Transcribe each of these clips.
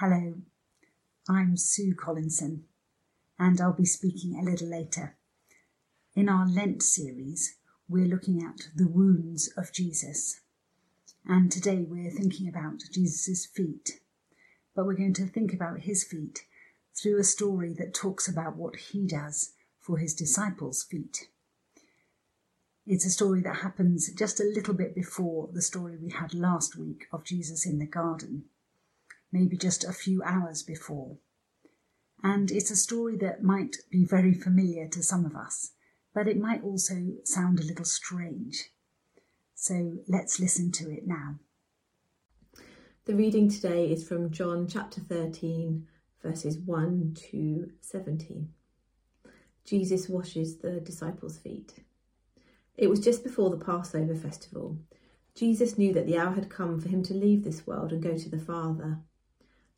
Hello, I'm Sue Collinson, and I'll be speaking a little later. In our Lent series, we're looking at the wounds of Jesus. And today we're thinking about Jesus' feet. But we're going to think about his feet through a story that talks about what he does for his disciples' feet. It's a story that happens just a little bit before the story we had last week of Jesus in the garden, maybe just a few hours before. And it's a story that might be very familiar to some of us, but it might also sound a little strange. So let's listen to it now. The reading today is from John chapter 13, verses 1 to 17. Jesus washes the disciples' feet. It was just before the Passover festival. Jesus knew that the hour had come for him to leave this world and go to the Father.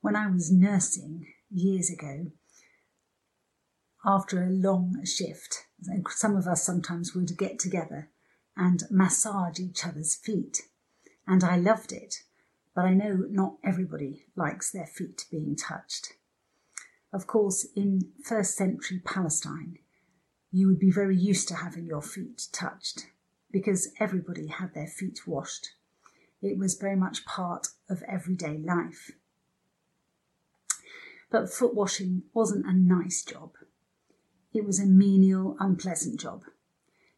When I was nursing years ago, after a long shift, some of us sometimes would get together and massage each other's feet. And I loved it, but I know not everybody likes their feet being touched. Of course, in first century Palestine, you would be very used to having your feet touched because everybody had their feet washed. It was very much part of everyday life. But foot washing wasn't a nice job. It was a menial, unpleasant job.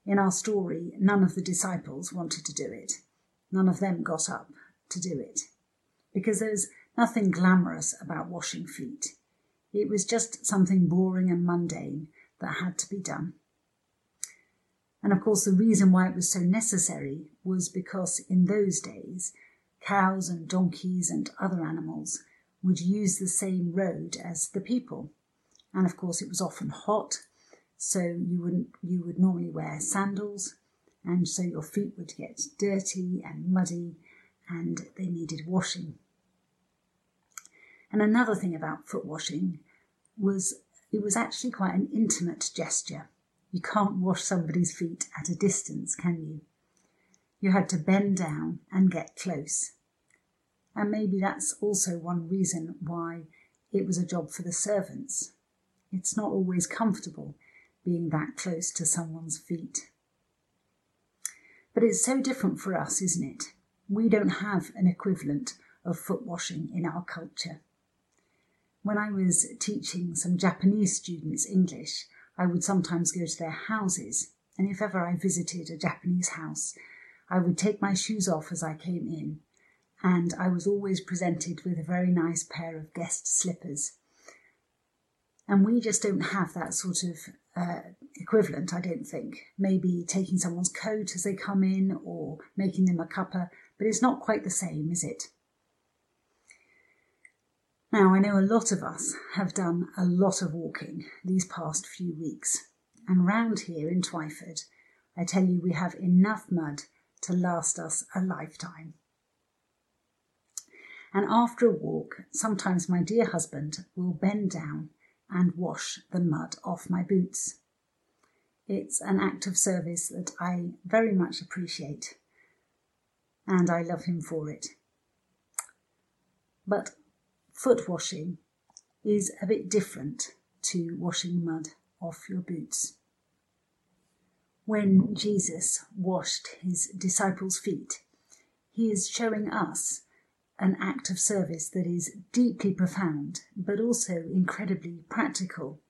In our story, none of the disciples wanted to do it. None of them got up to do it. Because there's nothing glamorous about washing feet. It was just something boring and mundane that had to be done. And of course, the reason why it was so necessary was because in those days, cows and donkeys and other animals would use the same road as the people. And of course, it was often hot, so you wouldn't you would normally wear sandals, and so your feet would get dirty and muddy, and they needed washing. And another thing about foot washing was it was actually quite an intimate gesture. You can't wash somebody's feet at a distance, can you? You had to bend down and get close. And maybe that's also one reason why it was a job for the servants. It's not always comfortable being that close to someone's feet. But it's so different for us, isn't it? We don't have an equivalent of foot washing in our culture. When I was teaching some Japanese students English, I would sometimes go to their houses, and if ever I visited a Japanese house, I would take my shoes off as I came in, and I was always presented with a very nice pair of guest slippers. And we just don't have that sort of uh, equivalent, I don't think. Maybe taking someone's coat as they come in or making them a cuppa, but it's not quite the same, is it? Now, I know a lot of us have done a lot of walking these past few weeks, and round here in Twyford, I tell you, we have enough mud to last us a lifetime. And after a walk, sometimes my dear husband will bend down and wash the mud off my boots. It's an act of service that I very much appreciate, and I love him for it. But foot washing is a bit different to washing mud off your boots. When Jesus washed his disciples' feet, he is showing us an act of service that is deeply profound, but also incredibly practical.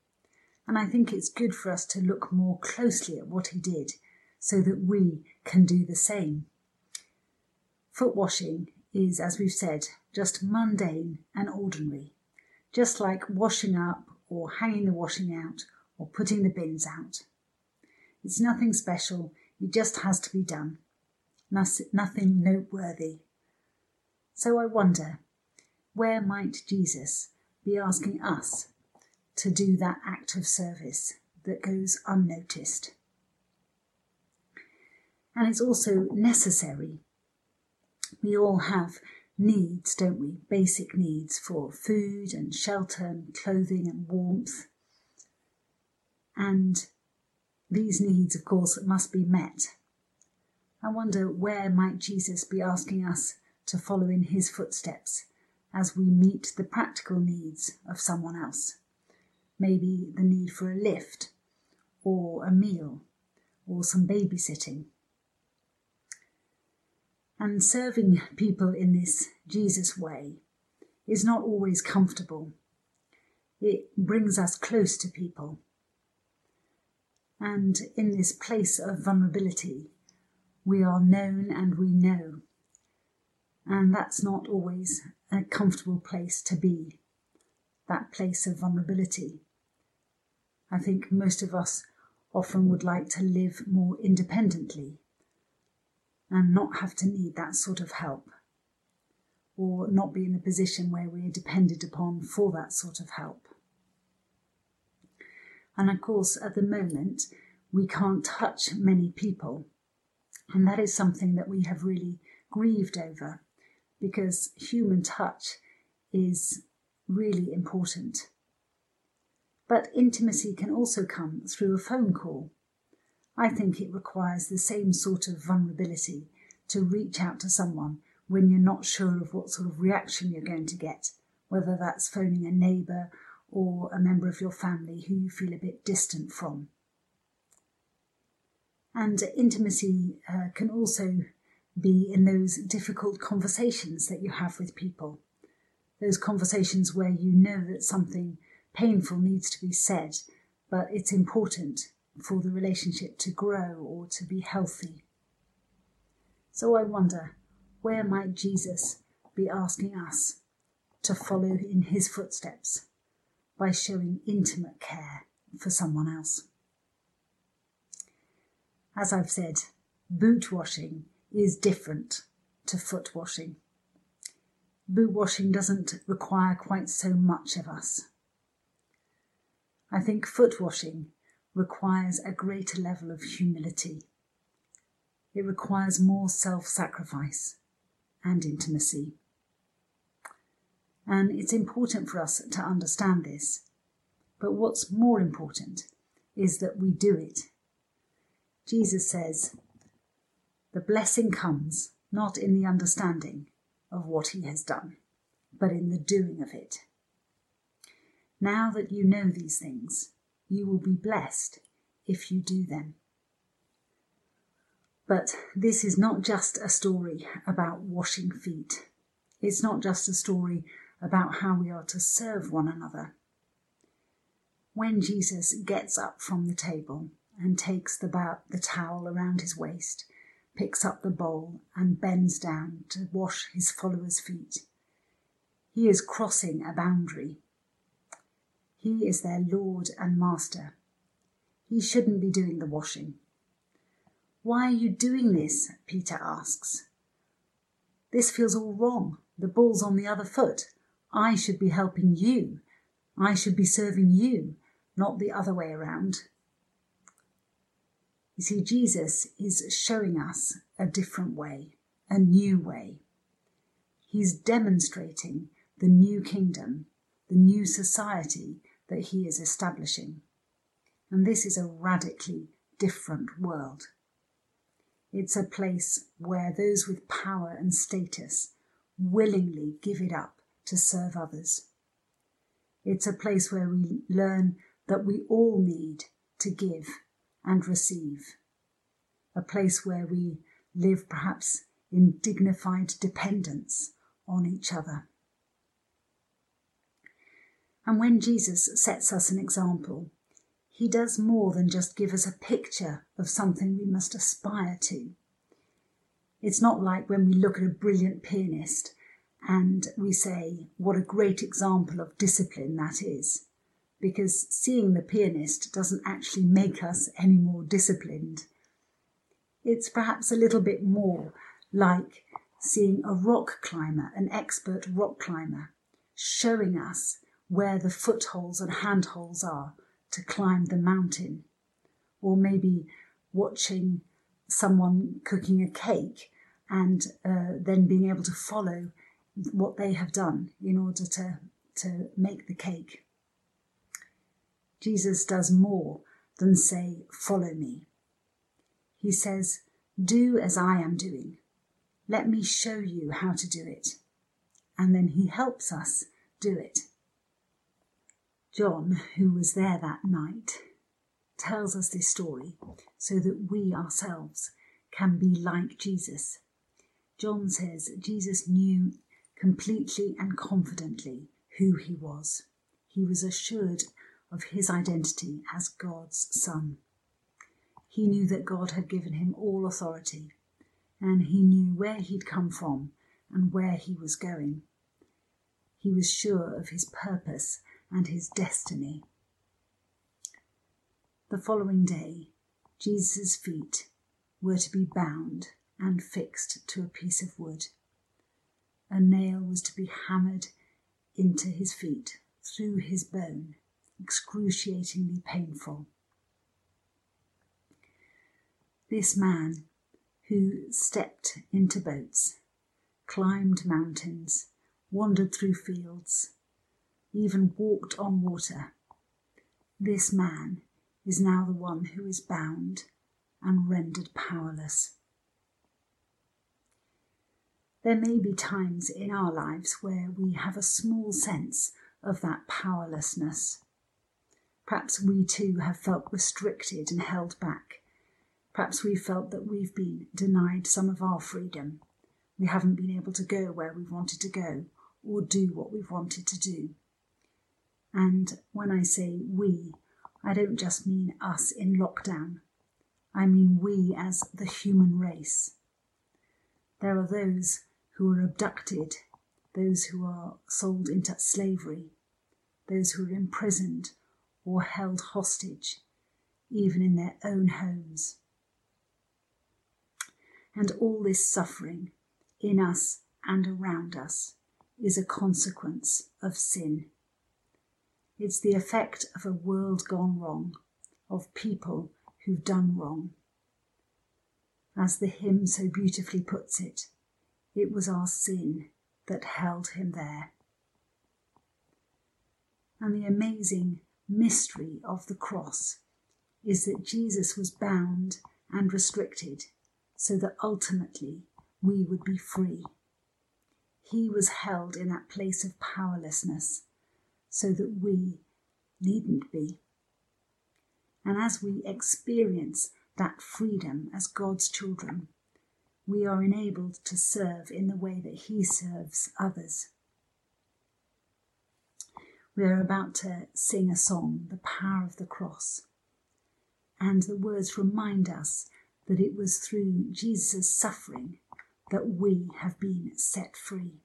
And I think it's good for us to look more closely at what he did so that we can do the same. Foot washing is, as we've said, just mundane and ordinary, just like washing up or hanging the washing out or putting the bins out. It's nothing special, it just has to be done. Nothing noteworthy. So I wonder, where might Jesus be asking us to do that act of service that goes unnoticed? And it's also necessary. We all have needs, don't we? Basic needs for food and shelter and clothing and warmth. And these needs, of course, must be met. I wonder where might Jesus be asking us to follow in his footsteps as we meet the practical needs of someone else. Maybe the need for a lift, or a meal, or some babysitting. And serving people in this Jesus way is not always comfortable. It brings us close to people. And in this place of vulnerability, we are known and we know. And that's not always a comfortable place to be, that place of vulnerability. I think most of us often would like to live more independently and not have to need that sort of help or not be in a position where we're depended upon for that sort of help. And of course, at the moment, we can't touch many people. And that is something that we have really grieved over because human touch is really important. But intimacy can also come through a phone call I think it requires the same sort of vulnerability to reach out to someone when you're not sure of what sort of reaction you're going to get, whether that's phoning a neighbour or a member of your family who you feel a bit distant from. And intimacy uh, can also be in those difficult conversations that you have with people, those conversations where you know that something painful needs to be said, but it's important for the relationship to grow or to be healthy. So I wonder, where might Jesus be asking us to follow in his footsteps by showing intimate care for someone else? As I've said, boot washing is different to foot washing. Boot washing doesn't require quite so much of us. I think foot washing requires a greater level of humility. It requires more self sacrifice and intimacy. And it's important for us to understand this. But what's more important is that we do it. Jesus says, the blessing comes not in the understanding of what he has done, but in the doing of it. Now that you know these things, you will be blessed if you do them. But this is not just a story about washing feet. It's not just a story about how we are to serve one another. When Jesus gets up from the table and takes the, bow, the towel around his waist, picks up the bowl and bends down to wash his followers' feet, he is crossing a boundary He is their Lord and Master. He shouldn't be doing the washing. Why are you doing this? Peter asks. This feels all wrong. The ball's on the other foot. I should be helping you. I should be serving you, not the other way around. You see, Jesus is showing us a different way, a new way. He's demonstrating the new kingdom, the new society that he is establishing. And this is a radically different world. It's a place where those with power and status willingly give it up to serve others. It's a place where we learn that we all need to give and receive. A place where we live perhaps in dignified dependence on each other. And when Jesus sets us an example, he does more than just give us a picture of something we must aspire to. It's not like when we look at a brilliant pianist and we say, what a great example of discipline that is, because seeing the pianist doesn't actually make us any more disciplined. It's perhaps a little bit more like seeing a rock climber, an expert rock climber, showing us where the footholds and handholds are to climb the mountain, or maybe watching someone cooking a cake and uh, then being able to follow what they have done in order to, to make the cake. Jesus does more than say, Follow me. He says, Do as I am doing. Let me show you how to do it. And then he helps us do it. John, who was there that night, tells us this story so that we ourselves can be like Jesus. John says Jesus knew completely and confidently who he was. He was assured of his identity as God's Son. He knew that God had given him all authority, and he knew where he'd come from and where he was going. He was sure of his purpose and his destiny. The following day, Jesus' feet were to be bound and fixed to a piece of wood. A nail was to be hammered into his feet through his bone, excruciatingly painful. This man, who stepped into boats, climbed mountains, wandered through fields, even walked on water. This man is now the one who is bound and rendered powerless. There may be times in our lives where we have a small sense of that powerlessness. Perhaps we too have felt restricted and held back. Perhaps we've felt that we've been denied some of our freedom. We haven't been able to go where we've wanted to go or do what we've wanted to do. And when I say we, I don't just mean us in lockdown. I mean we as the human race. There are those who are abducted, those who are sold into slavery, those who are imprisoned or held hostage, even in their own homes. And all this suffering in us and around us is a consequence of sin. It's the effect of a world gone wrong, of people who've done wrong. As the hymn so beautifully puts it, it was our sin that held him there. And the amazing mystery of the cross is that Jesus was bound and restricted so that ultimately we would be free. He was held in that place of powerlessness so that we needn't be. And as we experience that freedom as God's children, we are enabled to serve in the way that He serves others. We are about to sing a song, The Power of the Cross, and the words remind us that it was through Jesus' suffering that we have been set free.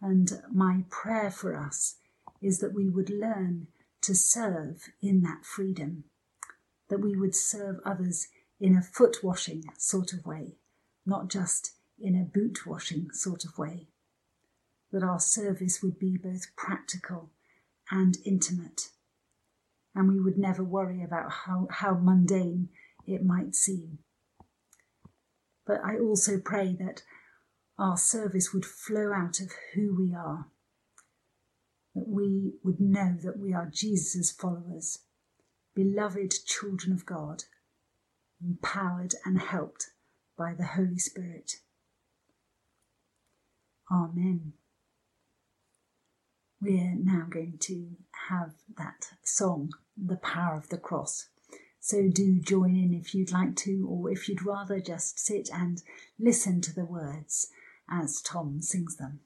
And my prayer for us is that we would learn to serve in that freedom, that we would serve others in a foot washing sort of way, not just in a boot washing sort of way, that our service would be both practical and intimate, and we would never worry about how, how mundane it might seem. But I also pray that our service would flow out of who we are, that we would know that we are Jesus' followers, beloved children of God, empowered and helped by the Holy Spirit. Amen. We're now going to have that song, The Power of the Cross. So do join in if you'd like to, or if you'd rather just sit and listen to the words as Tom sings them.